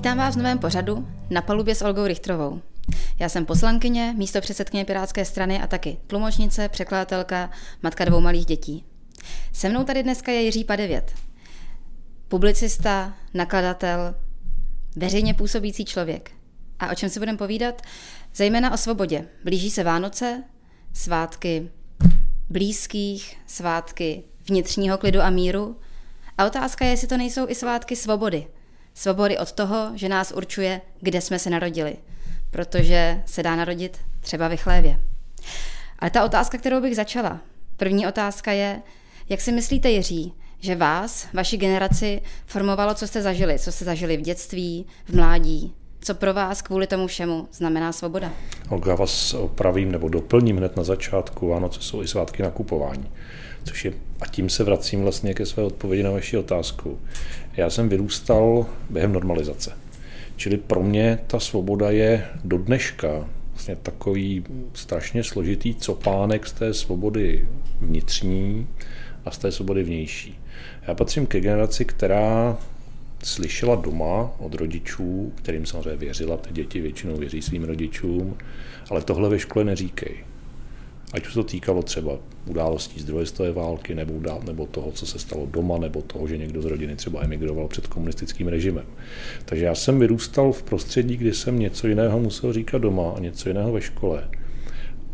Vítám vás v novém pořadu na palubě s Olgou Richtrovou. Já jsem poslankyně, místo předsedkyně Pirátské strany a taky tlumočnice, překladatelka, matka dvou malých dětí. Se mnou tady dneska je Jiří Padevět. Publicista, nakladatel, veřejně působící člověk. A o čem si budeme povídat? Zejména o svobodě. Blíží se Vánoce, svátky blízkých, svátky vnitřního klidu a míru. A otázka je, jestli to nejsou i svátky svobody – Svobody od toho, že nás určuje, kde jsme se narodili. Protože se dá narodit třeba v chlévě. Ale ta otázka, kterou bych začala, první otázka je, jak si myslíte, Jiří, že vás, vaši generaci, formovalo, co jste zažili, co jste zažili v dětství, v mládí, co pro vás kvůli tomu všemu znamená svoboda? Olga, vás opravím nebo doplním hned na začátku. Vánoce jsou i svátky nakupování. Což je, a tím se vracím vlastně ke své odpovědi na vaši otázku. Já jsem vyrůstal během normalizace. Čili pro mě ta svoboda je do dneška vlastně takový strašně složitý copánek z té svobody vnitřní a z té svobody vnější. Já patřím ke generaci, která slyšela doma od rodičů, kterým samozřejmě věřila, ty děti většinou věří svým rodičům, ale tohle ve škole neříkej. Ať už to týkalo třeba událostí z druhé světové války, nebo, nebo toho, co se stalo doma, nebo toho, že někdo z rodiny třeba emigroval před komunistickým režimem. Takže já jsem vyrůstal v prostředí, kdy jsem něco jiného musel říkat doma a něco jiného ve škole.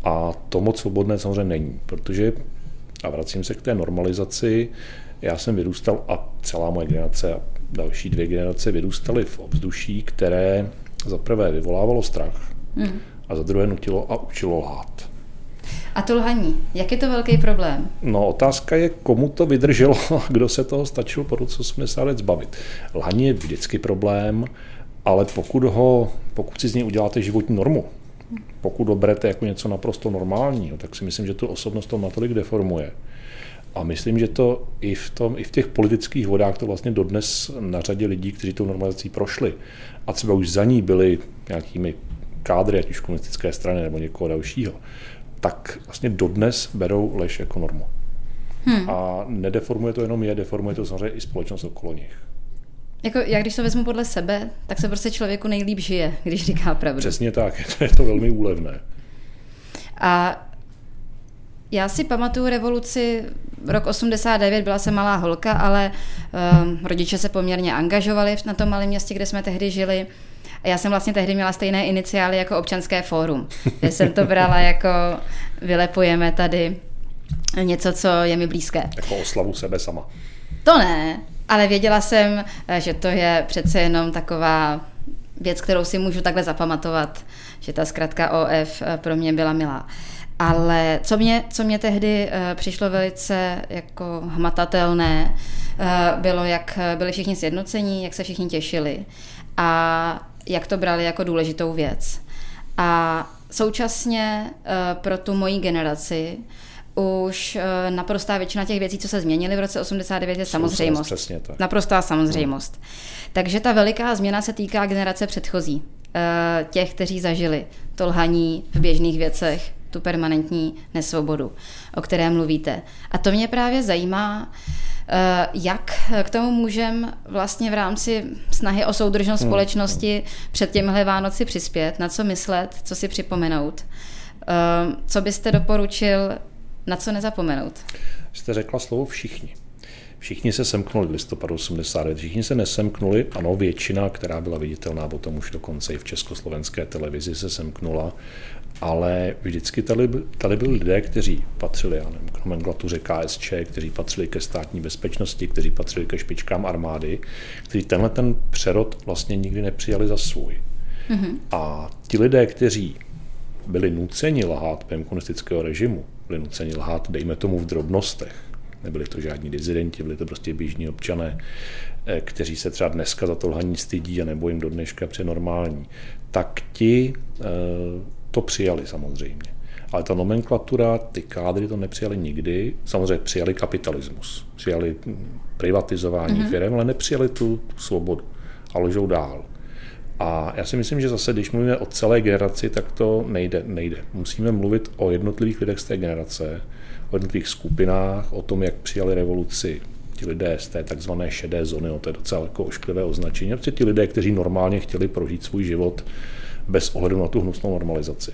A to moc svobodné samozřejmě není, protože, a vracím se k té normalizaci, já jsem vyrůstal a celá moje generace a další dvě generace vyrůstaly v ovzduší, které za prvé vyvolávalo strach hmm. a za druhé nutilo a učilo lhát. A to lhaní, jak je to velký problém? No otázka je, komu to vydrželo a kdo se toho stačil po roce 80 let zbavit. Lhaní je vždycky problém, ale pokud, ho, pokud si z něj uděláte životní normu, pokud ho jako něco naprosto normálního, tak si myslím, že tu osobnost to natolik deformuje. A myslím, že to i v, tom, i v těch politických vodách to vlastně dodnes na řadě lidí, kteří tou normalizací prošli a třeba už za ní byli nějakými kádry, ať už komunistické strany nebo někoho dalšího, tak vlastně dodnes berou lež jako normu. Hmm. A nedeformuje to jenom je, deformuje to samozřejmě i společnost okolo nich. Jako, já když to vezmu podle sebe, tak se prostě člověku nejlíp žije, když říká pravdu. Přesně tak, je to, je to velmi úlevné. A já si pamatuju revoluci rok 89, byla jsem malá holka, ale um, rodiče se poměrně angažovali na tom malém městě, kde jsme tehdy žili. A já jsem vlastně tehdy měla stejné iniciály jako občanské fórum. Já jsem to brala jako vylepujeme tady něco, co je mi blízké. Jako oslavu sebe sama. To ne, ale věděla jsem, že to je přece jenom taková věc, kterou si můžu takhle zapamatovat, že ta zkratka OF pro mě byla milá. Ale co mě, co mě tehdy uh, přišlo velice jako hmatatelné, bylo, jak byli všichni sjednocení, jak se všichni těšili a jak to brali jako důležitou věc. A současně uh, pro tu moji generaci už uh, naprostá většina těch věcí, co se změnily v roce 89, je samozřejmost. Přesně tak. Naprostá samozřejmost. Hmm. Takže ta veliká změna se týká generace předchozí, těch, kteří zažili to lhaní v běžných věcech, tu permanentní nesvobodu, o které mluvíte. A to mě právě zajímá, eh, jak k tomu můžeme vlastně v rámci snahy o soudržnost hmm. společnosti před těmhle Vánoci přispět, na co myslet, co si připomenout. Eh, co byste doporučil, na co nezapomenout? Jste řekla slovo všichni. Všichni se semknuli v listopadu 89, všichni se nesemknuli, ano, většina, která byla viditelná potom už dokonce i v československé televizi se semknula ale vždycky tady, tady byli lidé, kteří patřili já nevím, k nomenklatuře KSČ, kteří patřili ke státní bezpečnosti, kteří patřili ke špičkám armády, kteří tenhle ten přerod vlastně nikdy nepřijali za svůj. Mm-hmm. A ti lidé, kteří byli nuceni lhát během komunistického režimu, byli nuceni lhát, dejme tomu, v drobnostech, nebyli to žádní dizidenti, byli to prostě běžní občané, eh, kteří se třeba dneska za to lhaní stydí a nebo jim do dneška přenormální, tak ti eh, to přijali samozřejmě. Ale ta nomenklatura, ty kádry to nepřijali nikdy. Samozřejmě přijali kapitalismus, přijali privatizování mm-hmm. firm, ale nepřijali tu, tu svobodu a lžou dál. A já si myslím, že zase, když mluvíme o celé generaci, tak to nejde. nejde. Musíme mluvit o jednotlivých lidech z té generace, o jednotlivých skupinách, o tom, jak přijali revoluci ti lidé z té takzvané šedé zóny, no to je docela jako ošklivé označení, prostě ti lidé, kteří normálně chtěli prožít svůj život bez ohledu na tu hnusnou normalizaci.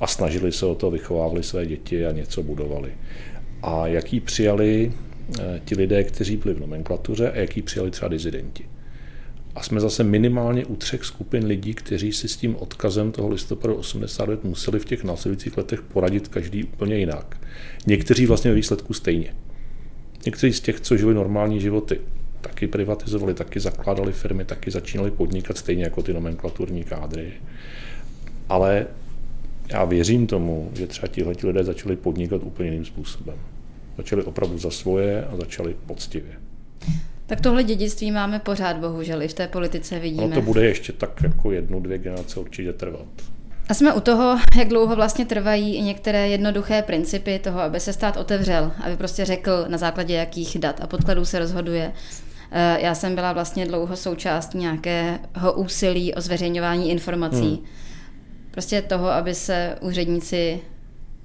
A snažili se o to, vychovávali své děti a něco budovali. A jaký přijali eh, ti lidé, kteří byli v nomenklatuře a jaký přijali třeba dizidenti. A jsme zase minimálně u třech skupin lidí, kteří si s tím odkazem toho listopadu 89 museli v těch následujících letech poradit každý úplně jinak. Někteří vlastně ve výsledku stejně. Někteří z těch, co žili normální životy, taky privatizovali, taky zakládali firmy, taky začínali podnikat stejně jako ty nomenklaturní kádry. Ale já věřím tomu, že třeba tihle lidé začali podnikat úplně jiným způsobem. Začali opravdu za svoje a začali poctivě. Tak tohle dědictví máme pořád, bohužel, i v té politice vidíme. No to bude ještě tak jako jednu, dvě generace určitě trvat. A jsme u toho, jak dlouho vlastně trvají i některé jednoduché principy toho, aby se stát otevřel, aby prostě řekl, na základě jakých dat a podkladů se rozhoduje. Eh, já jsem byla vlastně dlouho součástí nějakého úsilí o zveřejňování informací. Hmm. Prostě toho, aby se úředníci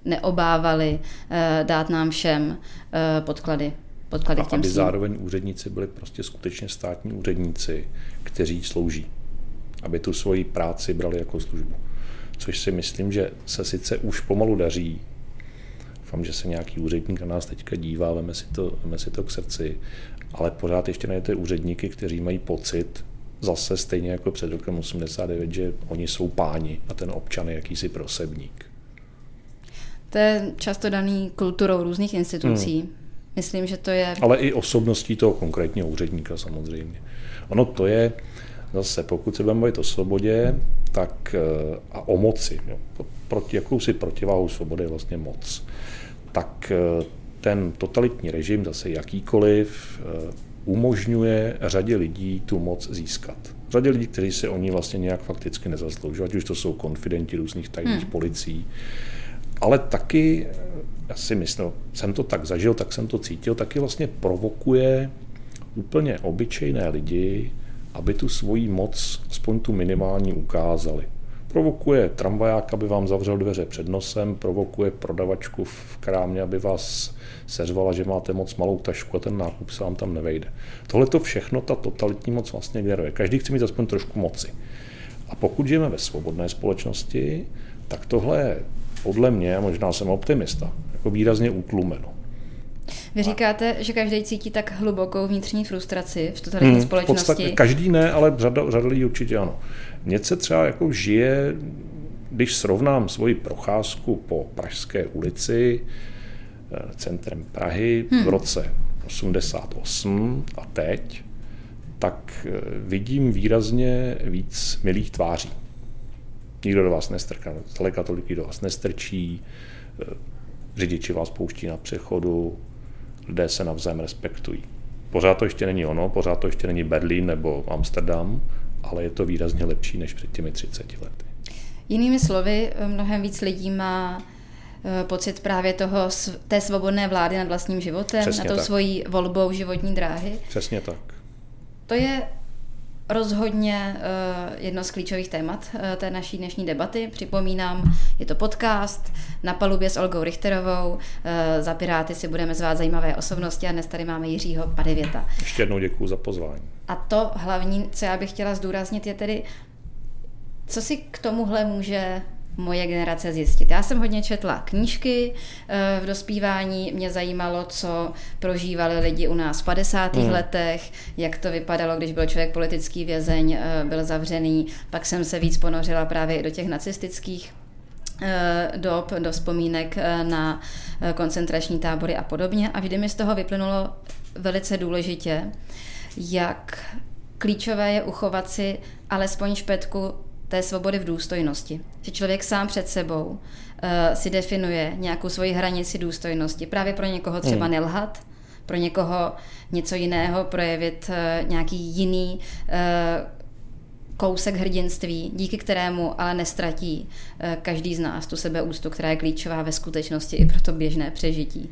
neobávali eh, dát nám všem eh, podklady podklady a aby zároveň úředníci byli prostě skutečně státní úředníci, kteří slouží. Aby tu svoji práci brali jako službu. Což si myslím, že se sice už pomalu daří. Doufám, že se nějaký úředník na nás teďka dívá, veme si to, veme si to k srdci, ale pořád ještě najdete úředníky, kteří mají pocit, zase stejně jako před rokem 89, že oni jsou páni a ten občan je jakýsi prosebník. To je často daný kulturou různých institucí. Hmm. Myslím, že to je... Ale i osobností toho konkrétního úředníka samozřejmě. Ono to je, zase pokud se budeme bavit o svobodě tak, eh, a o moci, jo, proti, jakousi protiváhu svobody je vlastně moc, tak eh, ten totalitní režim, zase jakýkoliv, eh, umožňuje řadě lidí tu moc získat. Řadě lidí, kteří se o ní vlastně nějak fakticky nezaslouží, ať už to jsou konfidenti různých tajných hmm. policií, ale taky já si myslím, jsem to tak zažil, tak jsem to cítil, taky vlastně provokuje úplně obyčejné lidi, aby tu svoji moc, aspoň tu minimální, ukázali. Provokuje tramvaják, aby vám zavřel dveře před nosem, provokuje prodavačku v krámě, aby vás seřvala, že máte moc malou tašku a ten nákup se vám tam nevejde. Tohle to všechno ta totalitní moc vlastně generuje. Každý chce mít aspoň trošku moci. A pokud žijeme ve svobodné společnosti, tak tohle je podle mě, možná jsem optimista, jako výrazně utlumeno. Vy říkáte, že každý cítí tak hlubokou vnitřní frustraci v totalitní hmm, společnosti. V podstatě každý ne, ale řada, řada lidí určitě ano. Mně se třeba jako žije, když srovnám svoji procházku po Pražské ulici, eh, centrem Prahy hmm. v roce 88 a teď, tak eh, vidím výrazně víc milých tváří. Nikdo do vás nestrká, zdaleka tolik do vás nestrčí, eh, řidiči vás pouští na přechodu, lidé se navzájem respektují. Pořád to ještě není ono, pořád to ještě není Berlín nebo Amsterdam, ale je to výrazně lepší než před těmi 30 lety. Jinými slovy, mnohem víc lidí má eh, pocit právě toho, té svobodné vlády nad vlastním životem, Přesně na tou tak. svojí volbou životní dráhy. Přesně tak. To je rozhodně uh, jedno z klíčových témat uh, té naší dnešní debaty. Připomínám, je to podcast na palubě s Olgou Richterovou. Uh, za Piráty si budeme zvát zajímavé osobnosti a dnes tady máme Jiřího Padevěta. Ještě jednou děkuji za pozvání. A to hlavní, co já bych chtěla zdůraznit, je tedy, co si k tomuhle může moje generace zjistit. Já jsem hodně četla knížky eh, v dospívání, mě zajímalo, co prožívali lidi u nás v 50. Hmm. letech, jak to vypadalo, když byl člověk politický vězeň, eh, byl zavřený, pak jsem se víc ponořila právě i do těch nacistických eh, dob, do vzpomínek na koncentrační tábory a podobně a vždy mi z toho vyplynulo velice důležitě, jak klíčové je uchovat si alespoň špetku té svobody v důstojnosti. Že člověk sám před sebou uh, si definuje nějakou svoji hranici důstojnosti. Právě pro někoho třeba hmm. nelhat, pro někoho něco jiného projevit uh, nějaký jiný uh, kousek hrdinství, díky kterému ale nestratí každý z nás tu sebeústu, která je klíčová ve skutečnosti i pro to běžné přežití.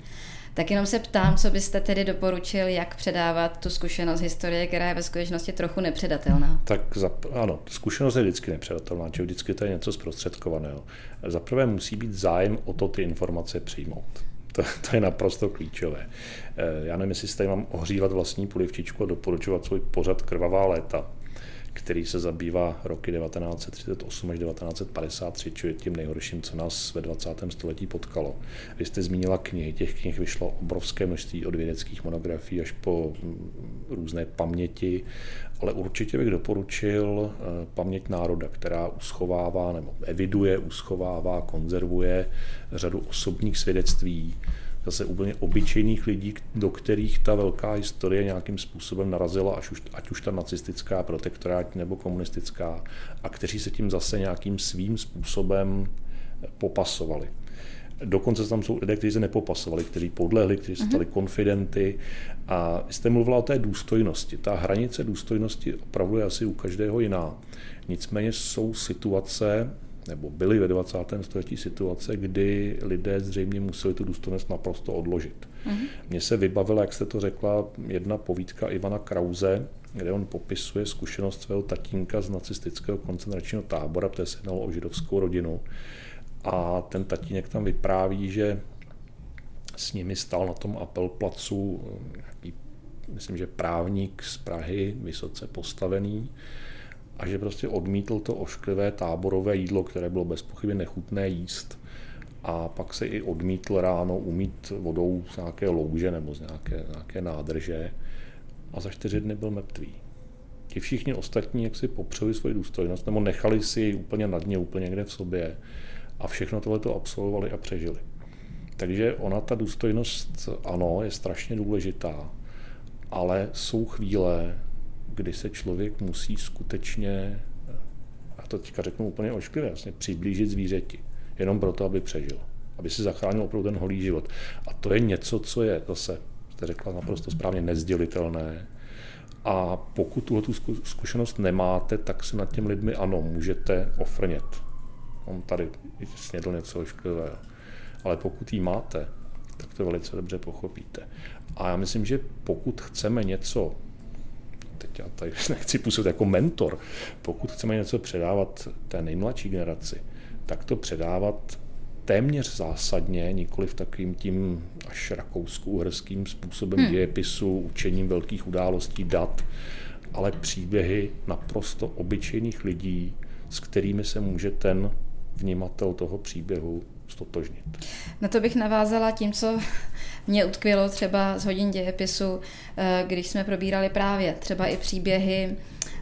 Tak jenom se ptám, co byste tedy doporučil, jak předávat tu zkušenost historie, která je ve skutečnosti trochu nepředatelná. Tak za, ano, zkušenost je vždycky nepředatelná, že vždycky to je něco zprostředkovaného. Za prvé musí být zájem o to ty informace přijmout. To, to je naprosto klíčové. Eh, já nevím, jestli jste mám ohřívat vlastní polivčičku a doporučovat svůj pořad Krvavá léta který se zabývá roky 1938 až 1953, čili tím nejhorším, co nás ve 20. století potkalo. Vy jste zmínila knihy, těch knih vyšlo obrovské množství od vědeckých monografií až po mm, různé paměti, ale určitě bych doporučil eh, paměť národa, která uschovává nebo eviduje, uschovává, konzervuje řadu osobních svědectví, zase úplně obyčejných lidí, do kterých ta velká historie nějakým způsobem narazila, až už, ať už ta nacistická, protektorátní nebo komunistická, a kteří se tím zase nějakým svým způsobem popasovali. Dokonce tam jsou lidé, kteří se nepopasovali, kteří podlehli, kteří se stali mhm. konfidenty. A jste mluvila o té důstojnosti. Ta hranice důstojnosti opravdu je asi u každého jiná. Nicméně jsou situace, nebo byly ve 20. století situace, kdy lidé zřejmě museli tu důstojnost naprosto odložit. Mm-hmm. Mně se vybavila, jak jste to řekla, jedna povídka Ivana Krause, kde on popisuje zkušenost svého tatínka z nacistického koncentračního tábora, protože se jednalo o židovskou rodinu. A ten tatínek tam vypráví, že s nimi stál na tom apelplacu nějaký, myslím, že právník z Prahy, vysoce postavený, a že prostě odmítl to ošklivé táborové jídlo, které bylo bez pochyby nechutné jíst. A pak se i odmítl ráno umít vodou z nějaké louže nebo z nějaké, nějaké nádrže a za čtyři dny byl mrtvý. Ti všichni ostatní jak si popřeli svoji důstojnost nebo nechali si ji úplně na dně, úplně někde v sobě a všechno tohle to absolvovali a přežili. Takže ona, ta důstojnost, ano, je strašně důležitá, ale jsou chvíle, kdy se člověk musí skutečně, a to teďka řeknu úplně ošklivě, vlastně přiblížit zvířeti, jenom proto, aby přežil, aby si zachránil opravdu ten holý život. A to je něco, co je zase, jste řekla naprosto správně, nezdělitelné. A pokud tuhle tu zkušenost nemáte, tak se nad těm lidmi ano, můžete ofrnět. On tady snědl něco ošklivého. Ale pokud ji máte, tak to velice dobře pochopíte. A já myslím, že pokud chceme něco teď já tady nechci působit jako mentor, pokud chceme něco předávat té nejmladší generaci, tak to předávat téměř zásadně, nikoli v takovým tím až rakouskou-herským způsobem hmm. dějepisu, učením velkých událostí, dat, ale příběhy naprosto obyčejných lidí, s kterými se může ten vnímatel toho příběhu stotožnit. Na to bych navázala tím, co mě utkvělo třeba z hodin dějepisu, eh, když jsme probírali právě třeba i příběhy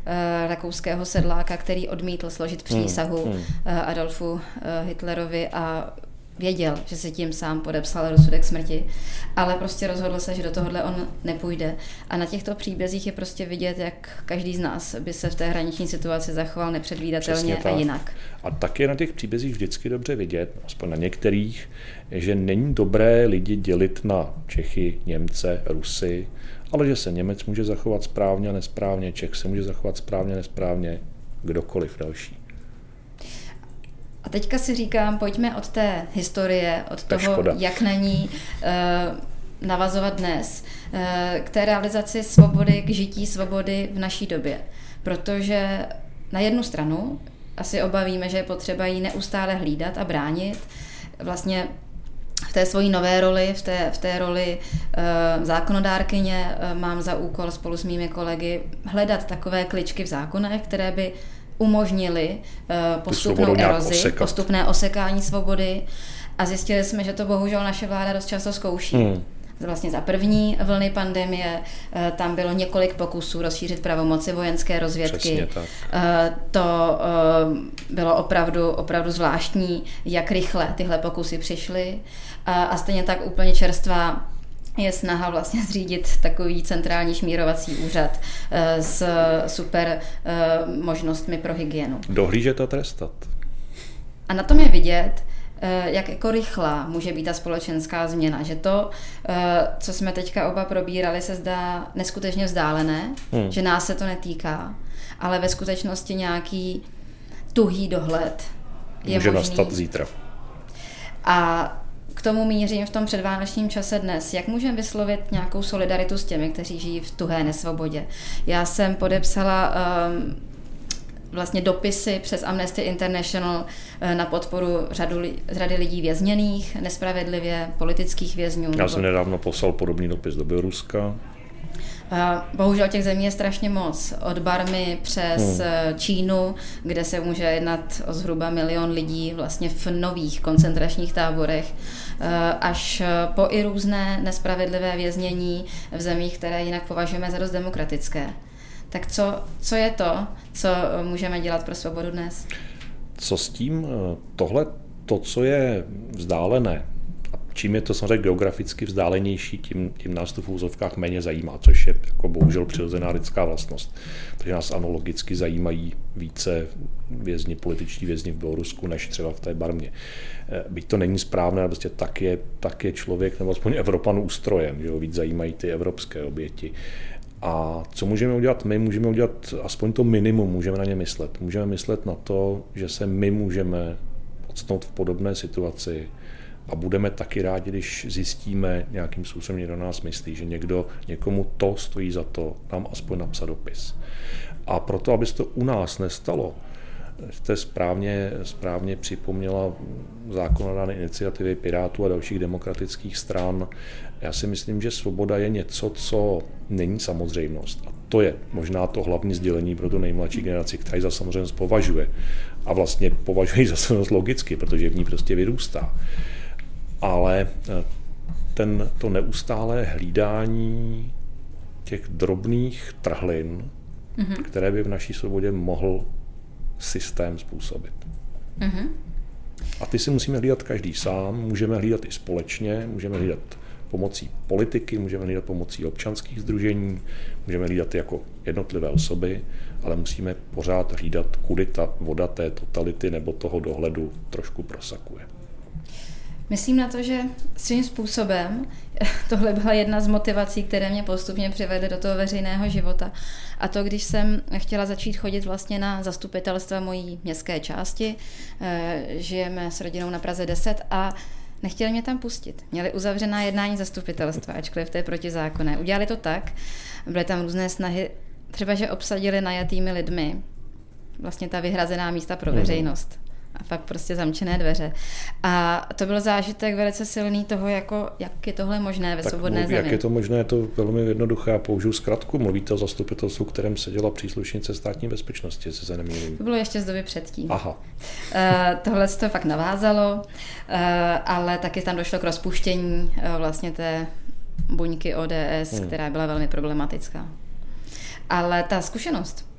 eh, rakouského sedláka, který odmítl složit přísahu hmm, hmm. Adolfu Hitlerovi a věděl, že si tím sám podepsal rozsudek smrti, ale prostě rozhodl se, že do tohohle on nepůjde. A na těchto příbězích je prostě vidět, jak každý z nás by se v té hraniční situaci zachoval nepředvídatelně a jinak. A tak je na těch příbězích vždycky dobře vidět, aspoň na některých, že není dobré lidi dělit na Čechy, Němce, Rusy, ale že se Němec může zachovat správně a nesprávně, Čech se může zachovat správně a nesprávně, kdokoliv další. A teďka si říkám, pojďme od té historie, od toho, škoda. jak na ní uh, navazovat dnes, uh, k té realizaci svobody, k žití svobody v naší době. Protože na jednu stranu asi obavíme, že je potřeba ji neustále hlídat a bránit. Vlastně v té svojí nové roli, v té, v té roli uh, zákonodárkyně uh, mám za úkol spolu s mými kolegy hledat takové kličky v zákonech, které by umožnili uh, postupnou erozi, osekat. postupné osekání svobody a zjistili jsme, že to bohužel naše vláda dost často zkouší. Hmm. Vlastně za první vlny pandemie uh, tam bylo několik pokusů rozšířit pravomoci vojenské rozvědky. Uh, to bylo opravdu, opravdu zvláštní, jak rychle tyhle pokusy přišly. A stejně tak úplně čerstvá je snaha vlastně zřídit takový centrální šmírovací úřad eh, s super eh, možnostmi pro hygienu. Dohlížet a trestat. A na tom je vidět, eh, jak jako rychlá může být ta společenská změna. Že to, co jsme teďka oba probírali, se zdá neskutečně vzdálené, hmm. že nás se to netýká, ale ve skutečnosti nějaký tuhý dohled je Může možný. nastat zítra. A k tomu mířím v tom předvánočním čase dnes. Jak můžeme vyslovit nějakou solidaritu s těmi, kteří žijí v tuhé nesvobodě? Já jsem podepsala um, vlastně dopisy přes Amnesty International eh, na podporu řadu, řady lidí vězněných, nespravedlivě politických vězňů. Já jsem nedávno poslal podobný dopis do Běloruska. Bohužel těch zemí je strašně moc. Od Barmy přes hmm. Eh, Čínu, kde se může jednat o zhruba milion lidí vlastně v nových koncentračních táborech, eh, až po i různé nespravedlivé věznění v zemích, které jinak považujeme za dost demokratické. Tak co, co je to, co můžeme dělat pro svobodu dnes? Co s tím? Tohle, to, co je vzdálené, čím je to samozřejmě geograficky vzdálenější, tím, tím nás to v úzovkách méně zajímá, což je jako bohužel přirozená lidská vlastnost. Takže nás analogicky zajímají více vězni, političtí vězni v Bělorusku, než třeba v té barmě. Eh, byť to není správné, ale prostě tak je, tak je člověk, nebo aspoň Evropan ústrojen, že jo, víc zajímají ty evropské oběti. A co můžeme udělat my? Můžeme udělat aspoň to minimum, můžeme na ně myslet. Můžeme myslet na to, že se my můžeme odstnout v podobné situaci a budeme taky rádi, když zjistíme nějakým způsobem, někdo nás myslí, že někdo, někomu to stojí za to, nám aspoň napsat dopis. A proto, aby se to u nás nestalo, jste správně, správně připomněla zákonodárné iniciativy Pirátů a dalších demokratických stran. Já si myslím, že svoboda je něco, co není samozřejmost. A to je možná to hlavní sdělení pro tu nejmladší generaci, která ji za samozřejmost považuje. A vlastně považuje ji za samozřejmost logicky, protože v ní prostě vyrůstá. Ale eh, ten, to neustálé hlídání těch drobných trhlin, mm-hmm. které by v naší svobodě mohl systém způsobit. Mm-hmm. A ty si musíme hlídat každý sám, můžeme hlídat i společně, můžeme hlídat pomocí politiky, můžeme hlídat pomocí občanských združení, můžeme hlídat jako jednotlivé osoby, ale musíme pořád hlídat, kudy ta voda té totality nebo toho dohledu trošku prosakuje. Myslím na to, že svým způsobem tohle byla jedna z motivací, které mě postupně přivedly do toho veřejného života. A to, když jsem chtěla začít chodit vlastně na zastupitelstva mojí městské části, eh, žijeme s rodinou na Praze 10 a nechtěli mě tam pustit. Měli uzavřená jednání zastupitelstva, ačkoliv to je protizákonné. Udělali to tak, byly tam různé snahy, třeba že obsadili najatými lidmi vlastně ta vyhrazená místa pro mhm. veřejnost fakt prostě zamčené dveře. A to byl zážitek velice silný toho, jako, jak je tohle možné ve tak svobodné mluví, zemi. Jak je to možné, je to velmi jednoduché. Já použiju zkratku. Mluvíte o zastupitelstvu, kterém seděla příslušnice státní bezpečnosti, se nemýlím. To bylo ještě z doby předtím. Aha. Uh, tohle to fakt navázalo, uh, ale taky tam došlo k rozpuštění uh, vlastně té buňky ODS, hmm. která byla velmi problematická. Ale ta zkušenost,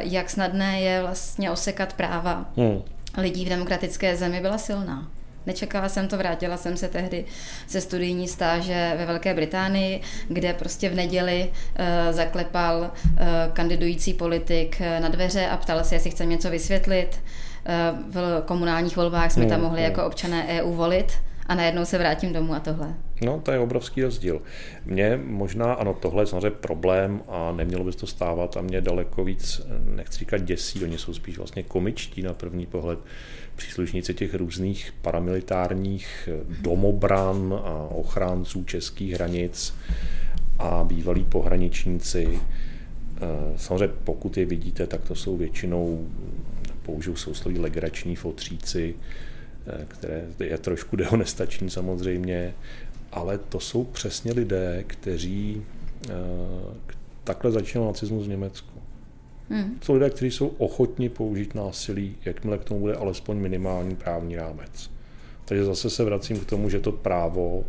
jak snadné je vlastně osekat práva, hmm lidí v demokratické zemi byla silná. Nečekala jsem to, vrátila jsem se tehdy ze studijní stáže ve Velké Británii, kde prostě v neděli uh, zaklepal uh, kandidující politik uh, na dveře a ptal se, jestli chce něco vysvětlit. Uh, v komunálních volbách jsme tam hmm, mohli hmm. jako občané EU volit a najednou se vrátím domů a tohle. No, to je obrovský rozdíl. Mně možná, ano, tohle je samozřejmě problém a nemělo by se to stávat a mě daleko víc, nechci říkat děsí, oni jsou spíš vlastně komičtí na první pohled, příslušníci těch různých paramilitárních domobran a ochránců českých hranic a bývalí pohraničníci. Eh, samozřejmě pokud je vidíte, tak to jsou většinou, použiju sousloví legrační fotříci, které je trošku dehonestační samozřejmě, ale to jsou přesně lidé, kteří eh, takhle začínal nacismus v Německu. Hmm. Jsou lidé, kteří jsou ochotni použít násilí, jakmile k tomu bude alespoň minimální právní rámec. Takže zase se vracím k tomu, že to právo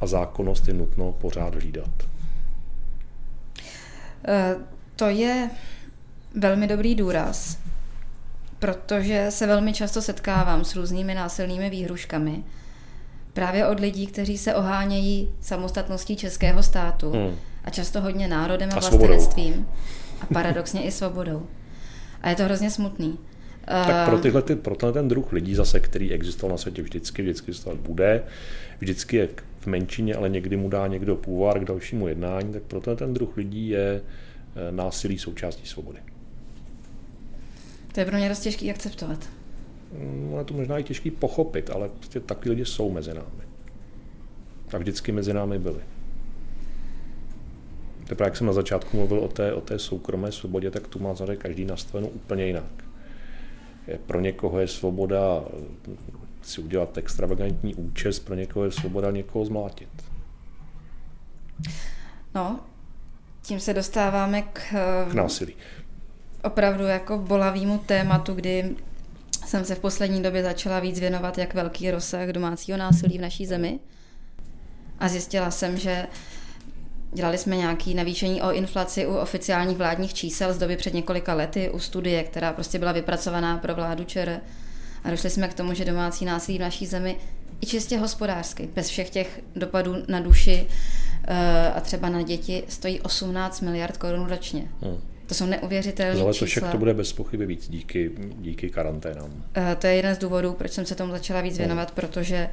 a zákonnost je nutno pořád hlídat. Eh, to je velmi dobrý důraz protože se velmi často setkávám s různými násilnými výhruškami. Právě od lidí, kteří se ohánějí samostatností českého státu hmm. a často hodně národem a, a vlastenectvím a paradoxně i svobodou. A je to hrozně smutný. Tak pro, tyhle, pro tenhle ten druh lidí zase, který existoval na světě vždycky, vždycky existovat bude, vždycky je v menšině, ale někdy mu dá někdo půvár k dalšímu jednání, tak pro tenhle ten druh lidí je eh, násilí součástí svobody. To je pro mě dost těžký akceptovat. No, je to možná i těžký pochopit, ale prostě takový lidi jsou mezi námi. A vždycky mezi námi byli. Teprve jak jsem na začátku mluvil o té, o té soukromé svobodě, tak tu má zase každý nastavenou úplně jinak. Je, pro někoho je svoboda si udělat extravagantní účest, pro někoho je svoboda někoho zmlátit. No, tím se dostáváme k, k násilí. Opravdu jako bolavému tématu, kdy jsem se v poslední době začala víc věnovat, jak velký rozsah domácího násilí v naší zemi. A zjistila jsem, že dělali jsme nějaké navýšení o inflaci u oficiálních vládních čísel z doby před několika lety, u studie, která prostě byla vypracovaná pro vládu ČR. A došli jsme k tomu, že domácí násilí v naší zemi i čistě hospodářsky, bez všech těch dopadů na duši eh, a třeba na děti, stojí 18 miliard korun ročně. Hmm. To jsou neuvěřitelné Ale to však to bude bez pochyby víc díky, díky karanténám. Eh, to je jeden z důvodů, proč jsem se tomu začala víc věnovat, hmm. protože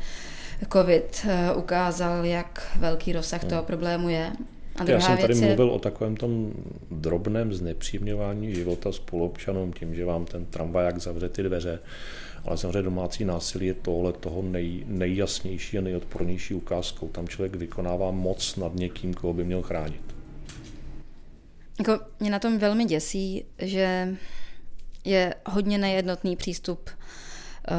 COVID eh, ukázal, jak velký rozsah hmm. toho problému je. A Já jsem tady je... mluvil o takovém tom drobném znepříjemňování života spoluobčanům tím, že vám ten tramvaják zavře ty dveře, ale samozřejmě domácí násilí je tohle toho nej, nejjasnější a nejodpornější ukázkou. Tam člověk vykonává moc nad někým, koho by měl chránit. Jako mě na tom velmi děsí, že je hodně nejednotný přístup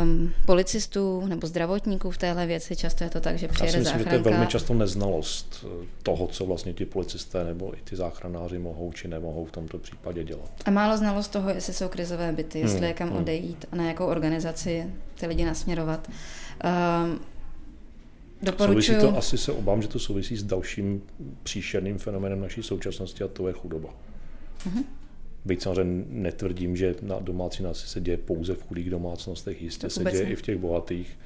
um, policistů nebo zdravotníků v téhle věci. Často je to tak, že přijede Já si myslím, záchranka. že to je velmi často neznalost eh, toho, co vlastně ti policisté nebo i ty záchranáři mohou či nemohou v tomto případě dělat. A málo znalost toho, jestli jsou krizové byty, jestli hmm, je kam hmm. odejít a na jakou organizaci ty lidi nasměrovat. Um, Doporučuju. Souvisí to, asi se obávám, že to souvisí s dalším příšerným fenoménem naší současnosti a to je chudoba. Uh-huh. Byť samozřejmě netvrdím, že na domácí násilí se děje pouze v chudých domácnostech, jistě se děje ne. i v těch bohatých,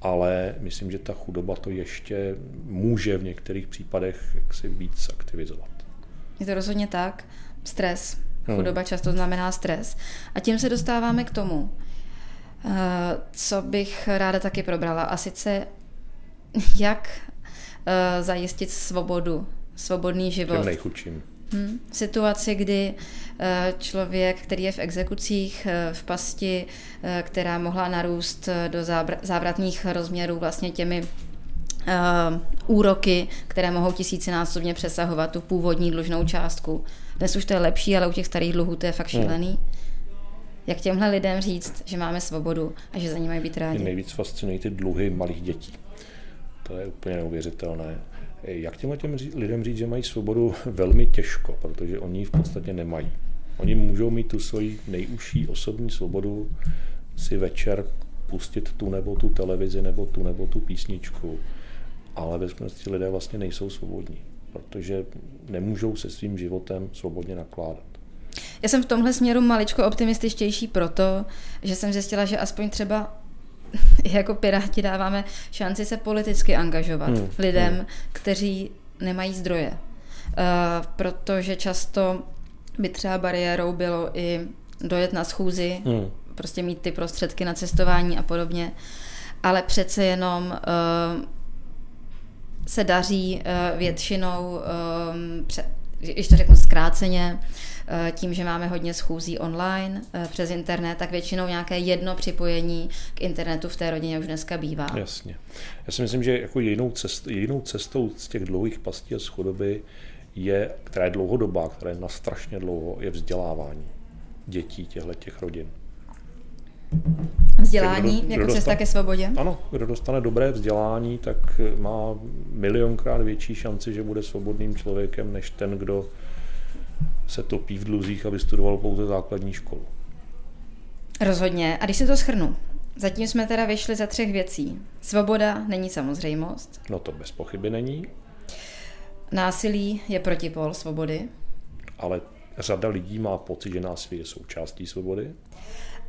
ale myslím, že ta chudoba to ještě může v některých případech jaksi víc aktivizovat. Je to rozhodně tak. Stres. Hmm. Chudoba hmm. často znamená stres. A tím se dostáváme k tomu, eh, co bych ráda taky probrala. A sice jak uh, zajistit svobodu, svobodný život. Těm nejchudším. Hmm. V situaci, kdy uh, člověk, který je v exekucích, uh, v pasti, která mohla narůst do závratných rozměrů vlastně těmi uh, úroky, které mohou tisícinásobně přesahovat tu původní dlužnou částku. Dnes už to je lepší, ale u těch starých dluhů to je fakt hmm. šílený. Hmm. Jak těmhle lidem říct, že máme svobodu a že za ní mají být rádi? Mě nejvíc fascinují ty dluhy malých dětí. To je úplně neuvěřitelné. Jak těm těm lidem říct, že mají svobodu? Velmi těžko, protože oni ji v podstatě nemají. Oni můžou mít tu svoji nejužší osobní svobodu si večer pustit tu nebo tu televizi, nebo tu nebo tu písničku, ale ve skutečnosti lidé vlastně nejsou svobodní, protože nemůžou se svým životem svobodně nakládat. Já jsem v tomhle směru maličko optimističtější proto, že jsem zjistila, že aspoň třeba jako Piráti dáváme šanci se politicky angažovat hmm. lidem, hmm. kteří nemají zdroje. Uh, protože často by třeba bariérou bylo i dojet na schůzi, hmm. prostě mít ty prostředky na cestování a podobně. Ale přece jenom uh, se daří uh, většinou, um, pře- když to řeknu zkráceně, tím, že máme hodně schůzí online eh, přes internet, tak většinou nějaké jedno připojení k internetu v té rodině už dneska bývá. Jasně. Já si myslím, že jako jinou, cest, jinou cestou z těch dlouhých pastí a z chudoby je, která je dlouhodobá, která je na strašně dlouho, je vzdělávání dětí těchto těch rodin. Vzdělání kdo, jako kdo cesta ke svobodě? Ano, kdo dostane dobré vzdělání, tak má milionkrát větší šanci, že bude svobodným člověkem, než ten, kdo se topí v dluzích a vystudoval pouze základní školu. Rozhodně. A když se to schrnu, zatím jsme teda vyšli za třech věcí. Svoboda není samozřejmost. No to bez pochyby není. Násilí je protipol svobody. Ale řada lidí má pocit, že násilí je součástí svobody.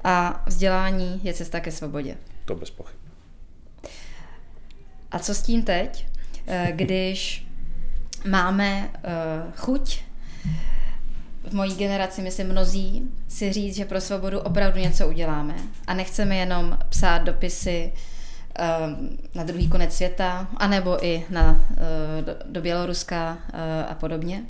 A vzdělání je cesta ke svobodě. To bez pochyby. A co s tím teď, eh, když máme eh, chuť v mojí generaci, myslím mnozí, si říct, že pro svobodu opravdu něco uděláme. A nechceme jenom psát dopisy um, na druhý konec světa, anebo i na, uh, do, do Běloruska uh, a podobně.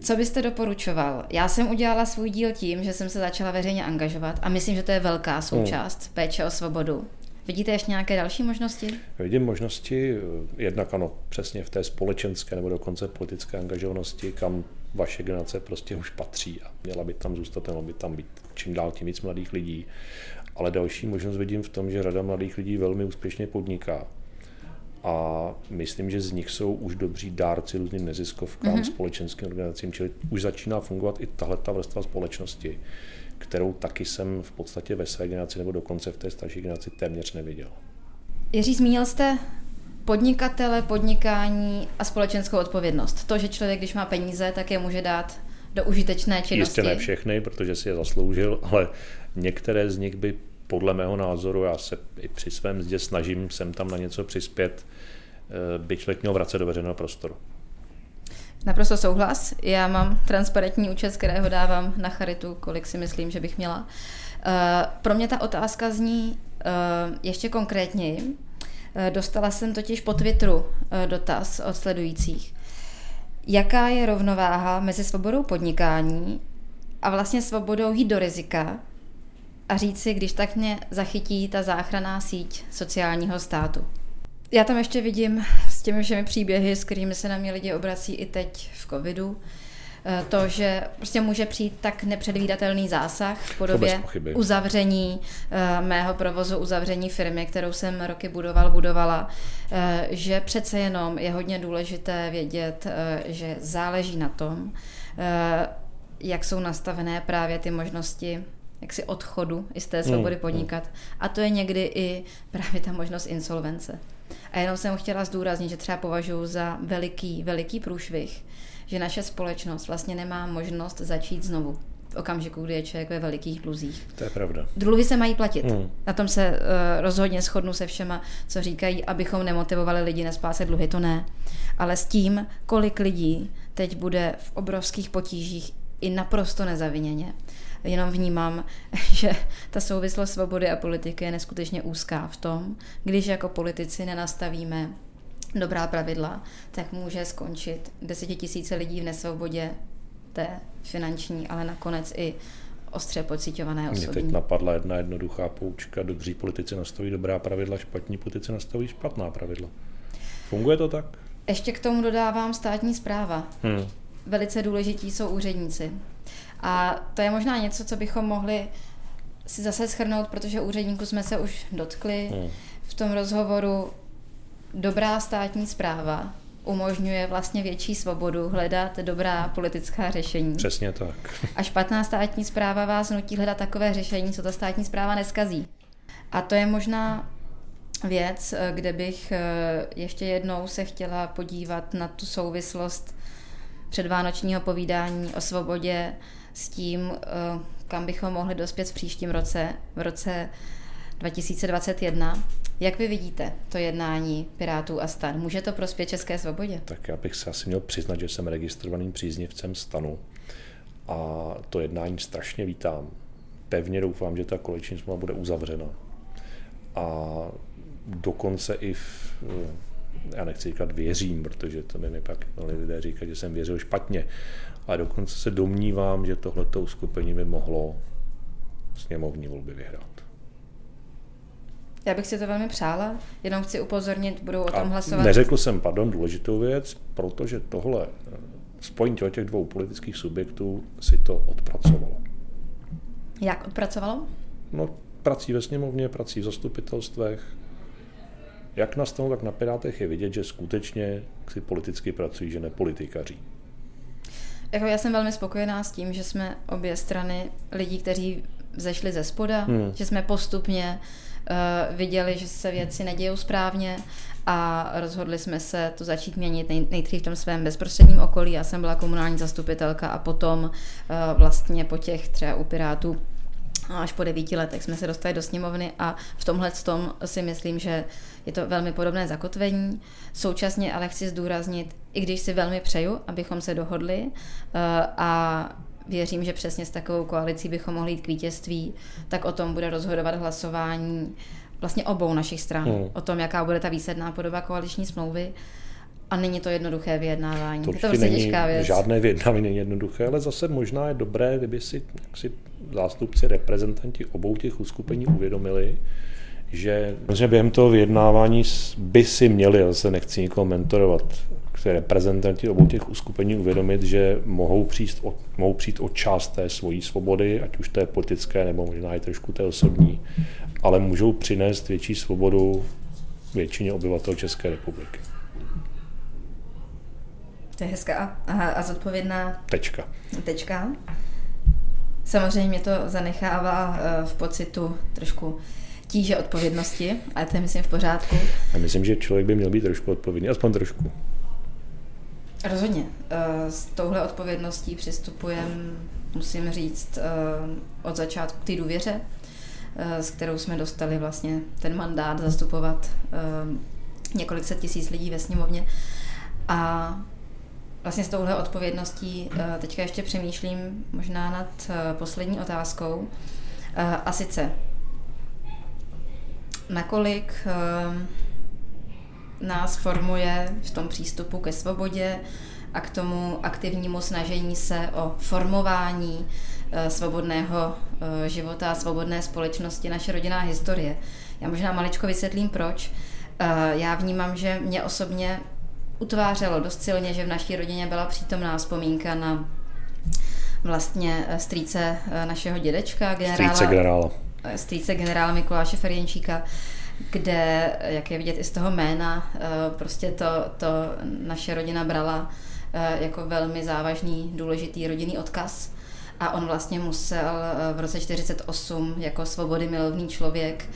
Co byste doporučoval? Já jsem udělala svůj díl tím, že jsem se začala veřejně angažovat a myslím, že to je velká součást mm. péče o svobodu. Vidíte ještě nějaké další možnosti? Vidím možnosti, jednak ano, přesně v té společenské nebo dokonce politické angažovanosti, kam vaše generace prostě už patří a měla by tam zůstat, měla by tam být čím dál tím víc mladých lidí. Ale další možnost vidím v tom, že řada mladých lidí velmi úspěšně podniká. A myslím, že z nich jsou už dobří dárci různým neziskovkám, mm-hmm. společenským organizacím, čili už začíná fungovat i tahle ta vrstva společnosti, kterou taky jsem v podstatě ve své generaci nebo dokonce v té starší generaci téměř neviděl. Jiří, zmínil jste podnikatele, podnikání a společenskou odpovědnost. To, že člověk, když má peníze, tak je může dát do užitečné činnosti. Jistě ne všechny, protože si je zasloužil, ale některé z nich by podle mého názoru, já se i při svém mzdě snažím sem tam na něco přispět, eh, by člověk měl vracet do veřejného prostoru. Naprosto souhlas. Já mám transparentní účet, z kterého dávám na charitu, kolik si myslím, že bych měla. Eh, pro mě ta otázka zní eh, ještě konkrétněji. Dostala jsem totiž po Twitteru dotaz od sledujících. Jaká je rovnováha mezi svobodou podnikání a vlastně svobodou jít do rizika a říct si, když tak mě zachytí ta záchranná síť sociálního státu. Já tam ještě vidím s těmi všemi příběhy, s kterými se na mě lidi obrací i teď v covidu, eh, to, že prostě může přijít tak nepředvídatelný zásah v podobě uzavření eh, mého provozu, uzavření firmy, kterou jsem roky budoval, budovala, eh, že přece jenom je hodně důležité vědět, že záleží na tom, jak jsou nastavené právě ty možnosti jaksi odchodu i z té svobody mm, podnikat. A to je někdy i právě ta možnost insolvence. A jenom jsem chtěla zdůraznit, že třeba považuji za veliký, veliký průšvih, že naše společnost vlastně nemá možnost začít znovu v okamžiku, kdy je člověk ve velikých dluzích. To je pravda. Dluhy se mají platit. Hmm. Na tom se uh, rozhodně shodnu se všema, co říkají, abychom nemotivovali lidi nesplácet dluhy, to ne. Ale s tím, kolik lidí teď bude v obrovských potížích i naprosto nezaviněně, jenom vnímám, že ta souvislost svobody a politiky je neskutečně úzká v tom, když jako politici nenastavíme dobrá pravidla, tak může skončit desetitisíce lidí v nesvobodě té finanční, ale nakonec i ostře pocitované osobní. Mě teď napadla jedna jednoduchá poučka. Dobří politici nastaví dobrá pravidla, špatní politici nastaví špatná pravidla. Funguje to tak? Ještě k tomu dodávám státní zpráva. Hmm. Velice důležití jsou úředníci. A to je možná něco, co bychom mohli si zase schrnout, protože úředníků jsme se už dotkli hmm. v tom rozhovoru. Dobrá státní zpráva umožňuje vlastně větší svobodu hledat dobrá politická řešení. Přesně tak. A špatná státní zpráva vás nutí hledat takové řešení, co ta státní zpráva neskazí. A to je možná věc, kde bych eh, ještě jednou se chtěla podívat na tu souvislost předvánočního povídání o svobodě s tím, eh, kam bychom mohli dospět v příštím roce, v roce 2021. Jak vy vidíte to jednání Pirátů a stan? Může to prospět České svobodě? Tak já bych se asi měl přiznat, že jsem registrovaným příznivcem stanu a to jednání strašně vítám. Pevně doufám, že ta koleční smlouva bude uzavřena. A dokonce i v, já nechci říkat věřím, protože to mi pak lidé říkat, že jsem věřil špatně, a dokonce se domnívám, že tohleto uskupení by mohlo sněmovní volby vyhrát. Já bych si to velmi přála, jenom chci upozornit, budou o tom a hlasovat. Neřekl jsem, pardon, důležitou věc, protože tohle eh, spojení těch dvou politických subjektů si to odpracovalo. Jak odpracovalo? No, prací ve sněmovně, prací v zastupitelstvech. Jak na stanu, tak na Pirátech je vidět, že skutečně si politicky pracují, že nepolitikaří. Jako já jsem velmi spokojená s tím, že jsme obě strany lidí, kteří zešli ze spoda, hmm. že jsme postupně uh, viděli, že se věci nedějou správně a rozhodli jsme se to začít měnit nej, nejdřív v tom svém bezprostředním okolí. Já jsem byla komunální zastupitelka a potom uh, vlastně po těch třeba u Pirátů až po devíti letech jsme se dostali do sněmovny a v tomhle tom si myslím, že je to velmi podobné zakotvení. Současně ale chci zdůraznit, i když si velmi přeju, abychom se dohodli eh, a věřím, že přesně s takovou koalicí bychom mohli jít k vítězství, tak o tom bude rozhodovat hlasování vlastně obou našich stran. Hmm. O tom, jaká bude ta výsledná podoba koaliční smlouvy. A není to jednoduché vyjednávání. To je to prostě není, těžká věc. Žádné vyjednávání není jednoduché, ale zase možná je dobré, kdyby si, si zástupci, reprezentanti obou těch uskupení uvědomili, že, že během toho vyjednávání by si měli, zase nechci nikoho mentorovat, reprezentanti obou těch uskupení uvědomit, že mohou přijít, o, mohou přijít o část té svojí svobody, ať už je politické nebo možná i trošku té osobní, ale můžou přinést větší svobodu většině obyvatel České republiky. To je hezká a, a zodpovědná tečka. tečka. Samozřejmě to zanechává eh, v pocitu trošku tíže odpovědnosti, ale to je myslím v pořádku. A myslím, že člověk by měl být trošku odpovědný, aspoň trošku. Rozhodně. Eh, s touhle odpovědností přistupujeme, musím říct, eh, od začátku k té důvěře, s kterou jsme dostali vlastně ten mandát zastupovat několik set tisíc lidí ve sněmovně. A vlastně s touhle odpovědností eh, teďka ještě přemýšlím možná nad eh, poslední otázkou. Eh, a sice, nakolik nás formuje v tom přístupu ke svobodě a k tomu aktivnímu snažení se o formování svobodného života a svobodné společnosti naše rodinná historie. Já možná maličko vysvětlím, proč. Já vnímám, že mě osobně utvářelo dost silně, že v naší rodině byla přítomná vzpomínka na vlastně eh, strýce eh, našeho dědečka, generála, strýce generála. Eh, strýce generála Mikuláše Ferjenčíka, kde, jak je vidět i z toho jména, prostě to, to naše rodina brala jako velmi závažný, důležitý rodinný odkaz. A on vlastně musel v roce 48 jako svobody milovný člověk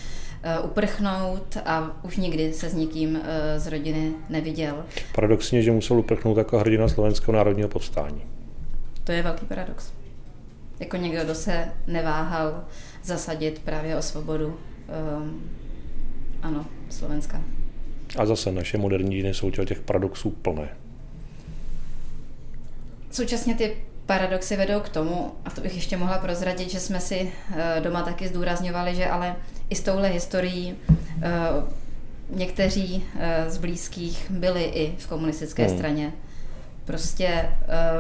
Eh, uprchnout a už nikdy se s nikým eh, z rodiny neviděl. Paradoxně, že musel uprchnout jako hrdina slovenského národního povstání. To je velký paradox. Jako někdo, kdo se neváhal zasadit právě o svobodu, um, ano, Slovenska. A zase naše moderní dějiny jsou těch paradoxů plné. Současně ty paradoxy vedou k tomu, a to bych ještě mohla prozradit, že jsme si eh, doma taky zdůrazňovali, že ale i s touhle historií eh, někteří eh, z blízkých byli i v komunistické hmm. straně. Prostě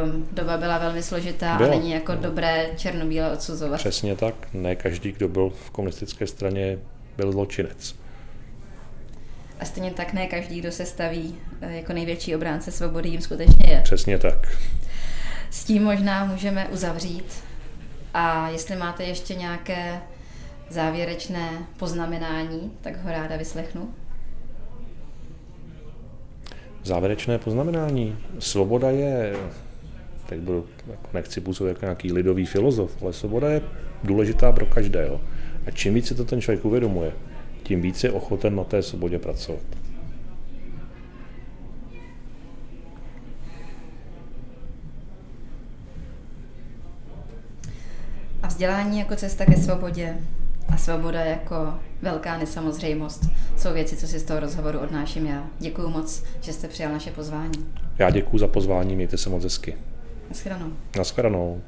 um, doba byla velmi složitá byla. a není jako dobré černobíle odsuzovat. Přesně tak. Ne každý, kdo byl v komunistické straně, byl zločinec. A stejně tak ne každý, kdo se staví jako největší obránce svobody, jim skutečně je. Přesně tak. S tím možná můžeme uzavřít. A jestli máte ještě nějaké závěrečné poznamenání, tak ho ráda vyslechnu. Závěrečné poznamenání. Svoboda je, teď budu, jako nechci působit jako nějaký lidový filozof, ale svoboda je důležitá pro každého. A čím více to ten člověk uvědomuje, tím více je ochoten na té svobodě pracovat. A vzdělání jako cesta ke svobodě a svoboda jako velká nesamozřejmost jsou věci, co si z toho rozhovoru odnáším já. Děkuji moc, že jste přijal naše pozvání. Já děkuji za pozvání, mějte se moc hezky. Naschledanou. Naschledanou.